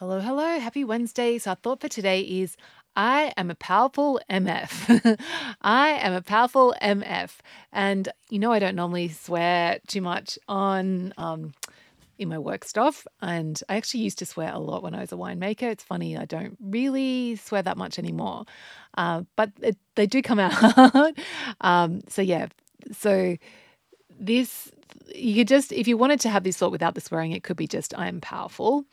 Hello, hello. Happy Wednesday. So, our thought for today is I am a powerful MF. I am a powerful MF. And you know, I don't normally swear too much on. Um, in my work stuff. And I actually used to swear a lot when I was a winemaker. It's funny, I don't really swear that much anymore, uh, but it, they do come out. um, so, yeah. So, this, you could just, if you wanted to have this thought without the swearing, it could be just, I'm powerful.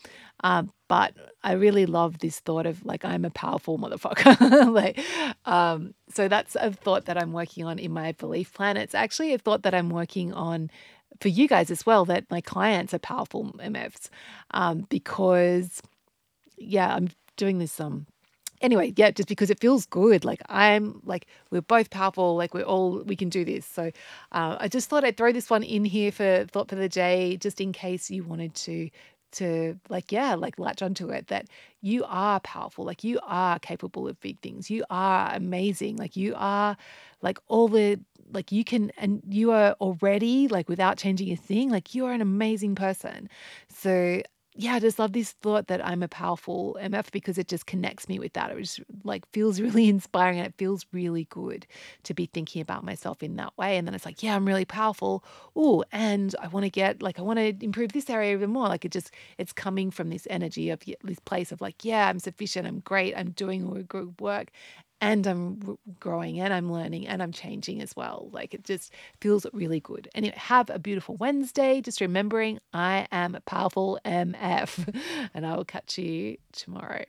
Um, but I really love this thought of like I'm a powerful motherfucker. like, um, so that's a thought that I'm working on in my belief plan. It's actually a thought that I'm working on for you guys as well. That my clients are powerful MFs um, because, yeah, I'm doing this um anyway, yeah, just because it feels good. Like I'm like we're both powerful. Like we're all we can do this. So uh, I just thought I'd throw this one in here for thought for the day, just in case you wanted to to like yeah like latch onto it that you are powerful like you are capable of big things you are amazing like you are like all the like you can and you are already like without changing a thing like you are an amazing person so yeah, I just love this thought that I'm a powerful MF because it just connects me with that. It just like feels really inspiring and it feels really good to be thinking about myself in that way. And then it's like, yeah, I'm really powerful. Oh, and I want to get like I want to improve this area even more. Like it just it's coming from this energy of this place of like, yeah, I'm sufficient, I'm great, I'm doing all good work, and I'm growing and I'm learning and I'm changing as well. Like it just feels really good. Anyway, have a beautiful Wednesday. Just remembering I am a powerful MF, and I will catch you tomorrow.